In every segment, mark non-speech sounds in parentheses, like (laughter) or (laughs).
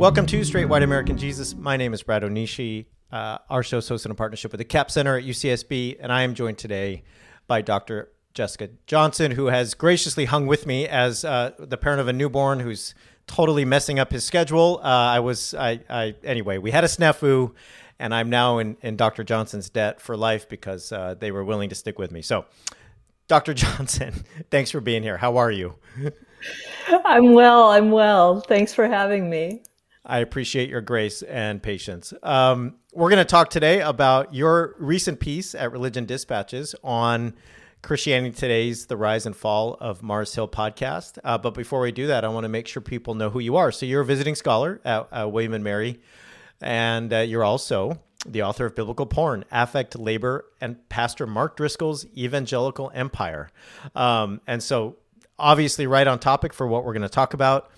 Welcome to Straight White American Jesus. My name is Brad Onishi. Uh, our show is hosted in partnership with the Capps Center at UCSB, and I am joined today by Dr. Jessica Johnson, who has graciously hung with me as uh, the parent of a newborn who's totally messing up his schedule. Uh, I was, I, I, anyway, we had a snafu, and I'm now in, in Dr. Johnson's debt for life because uh, they were willing to stick with me. So, Dr. (laughs) Johnson, thanks for being here. How are you? I'm well. I'm well. Thanks for having me. I appreciate your grace and patience. Um, we're going to talk today about your recent piece at Religion Dispatches on Christianity Today's The Rise and Fall of Mars Hill podcast. Uh, but before we do that, I want to make sure people know who you are. So you're a visiting scholar at uh, William and Mary, and uh, you're also the author of Biblical Porn, Affect, Labor, and Pastor Mark Driscoll's Evangelical Empire. Um, and so obviously right on topic for what we're going to talk about.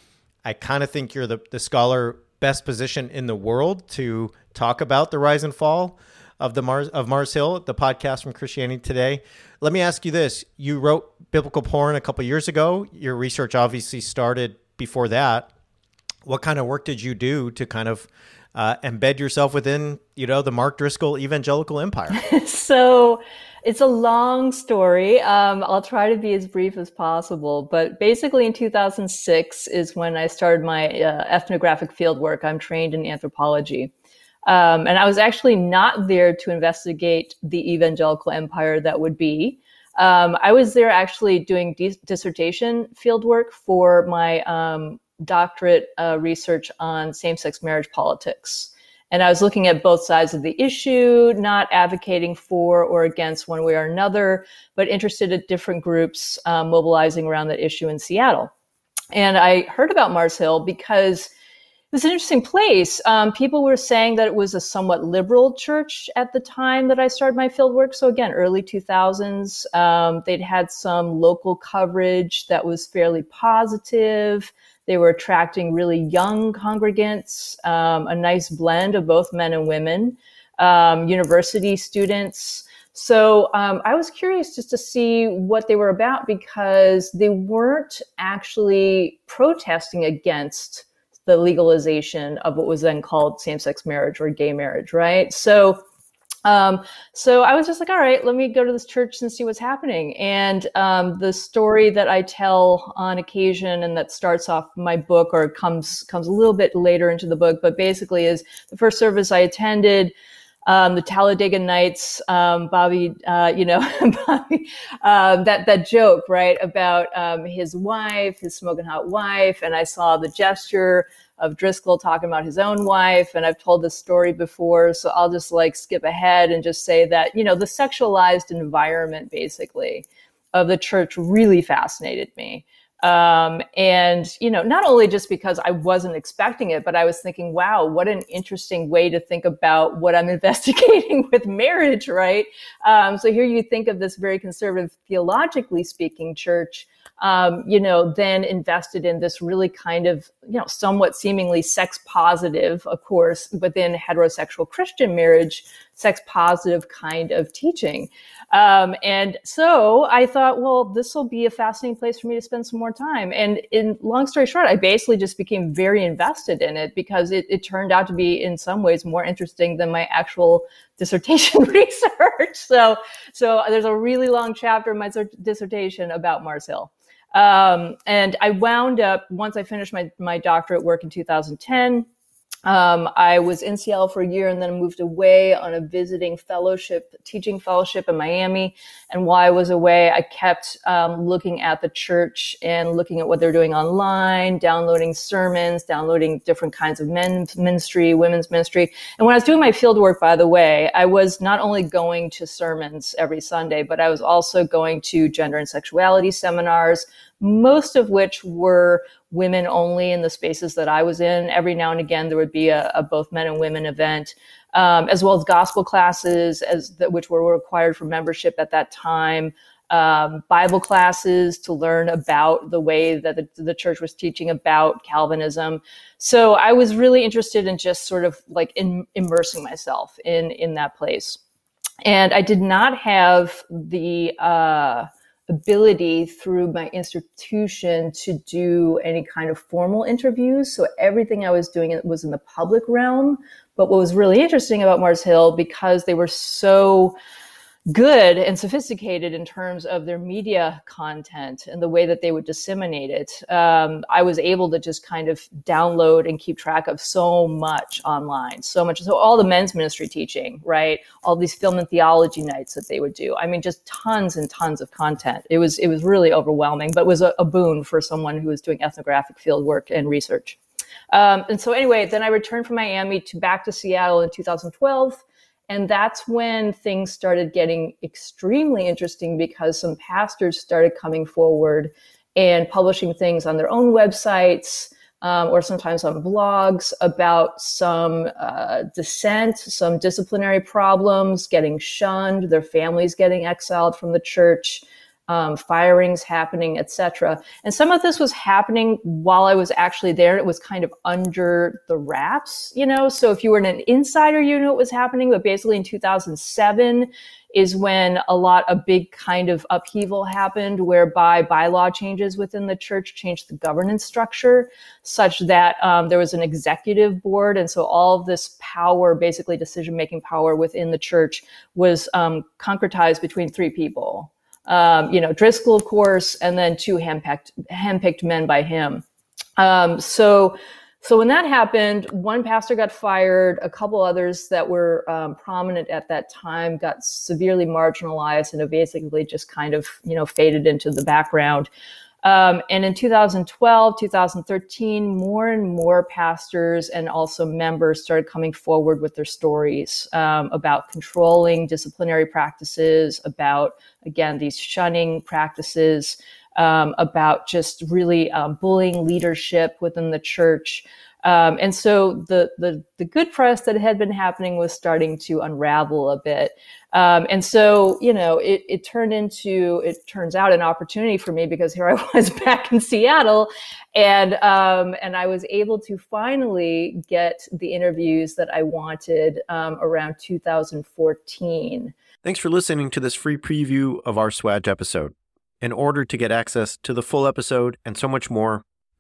I kind of think you're the, the scholar best position in the world to talk about the rise and fall of the Mars of Mars Hill, the podcast from Christianity Today. Let me ask you this: You wrote biblical porn a couple years ago. Your research obviously started before that. What kind of work did you do to kind of uh, embed yourself within, you know, the Mark Driscoll evangelical empire? (laughs) so it's a long story. Um, I'll try to be as brief as possible. But basically, in 2006 is when I started my uh, ethnographic field work. I'm trained in anthropology. Um, and I was actually not there to investigate the evangelical empire that would be. Um, I was there actually doing dis- dissertation fieldwork for my um, doctorate uh, research on same sex marriage politics. And I was looking at both sides of the issue, not advocating for or against one way or another, but interested in different groups um, mobilizing around that issue in Seattle. And I heard about Mars Hill because was an interesting place. Um, people were saying that it was a somewhat liberal church at the time that I started my field work. So again, early 2000s, um, they'd had some local coverage that was fairly positive. They were attracting really young congregants, um, a nice blend of both men and women, um, university students. So um, I was curious just to see what they were about because they weren't actually protesting against the legalization of what was then called same-sex marriage or gay marriage, right? So um, so I was just like, all right, let me go to this church and see what's happening. And um, the story that I tell on occasion, and that starts off my book, or comes comes a little bit later into the book, but basically is the first service I attended. Um, the Talladega Nights, um, Bobby, uh, you know, (laughs) Bobby, um, that that joke, right, about um, his wife, his smoking hot wife, and I saw the gesture of Driscoll talking about his own wife. And I've told this story before, so I'll just like skip ahead and just say that, you know, the sexualized environment basically of the church really fascinated me. Um, and, you know, not only just because I wasn't expecting it, but I was thinking, wow, what an interesting way to think about what I'm (laughs) investigating with marriage, right? Um, so here you think of this very conservative, theologically speaking church um, you know, then invested in this really kind of, you know, somewhat seemingly sex positive, of course, within heterosexual Christian marriage, sex positive kind of teaching. Um, and so I thought, well, this will be a fascinating place for me to spend some more time. And in long story short, I basically just became very invested in it because it, it turned out to be in some ways more interesting than my actual (laughs) dissertation (laughs) research. So, so there's a really long chapter in my dissertation about Mars Hill. Um, and I wound up, once I finished my, my doctorate work in 2010, um, I was in Seattle for a year and then moved away on a visiting fellowship, teaching fellowship in Miami. And while I was away, I kept um, looking at the church and looking at what they're doing online, downloading sermons, downloading different kinds of men's ministry, women's ministry. And when I was doing my field work, by the way, I was not only going to sermons every Sunday, but I was also going to gender and sexuality seminars, most of which were women only in the spaces that I was in. Every now and again, there would be a, a both men and women event, um, as well as gospel classes, as the, which were required for membership at that time. Um, Bible classes to learn about the way that the, the, church was teaching about Calvinism. So I was really interested in just sort of like in, immersing myself in in that place, and I did not have the uh, ability through my institution to do any kind of formal interviews. So everything I was doing was in the public realm. But what was really interesting about Mars Hill, because they were so good and sophisticated in terms of their media content and the way that they would disseminate it. Um, I was able to just kind of download and keep track of so much online, so much. So all the men's ministry teaching, right? All these film and theology nights that they would do. I mean, just tons and tons of content. It was it was really overwhelming, but was a, a boon for someone who was doing ethnographic field work and research. Um, and so anyway, then I returned from Miami to back to Seattle in 2012 and that's when things started getting extremely interesting because some pastors started coming forward and publishing things on their own websites um, or sometimes on blogs about some uh, dissent, some disciplinary problems, getting shunned, their families getting exiled from the church um, firings happening, etc. And some of this was happening while I was actually there. It was kind of under the wraps, you know. So if you were an insider, you knew what was happening. But basically, in 2007 is when a lot a big kind of upheaval happened, whereby bylaw changes within the church changed the governance structure, such that um, there was an executive board, and so all of this power, basically decision making power within the church, was um, concretized between three people um, you know, Driscoll, of course, and then two handpicked, handpicked men by him. Um, so, so when that happened, one pastor got fired. A couple others that were um, prominent at that time got severely marginalized and basically just kind of, you know, faded into the background. Um, and in 2012, 2013, more and more pastors and also members started coming forward with their stories um, about controlling disciplinary practices, about, again, these shunning practices, um, about just really um, bullying leadership within the church. Um, and so the, the, the good press that had been happening was starting to unravel a bit. Um, and so, you know, it, it turned into, it turns out an opportunity for me because here I (laughs) was back in Seattle and, um, and I was able to finally get the interviews that I wanted um, around 2014. Thanks for listening to this free preview of our Swag episode. In order to get access to the full episode and so much more,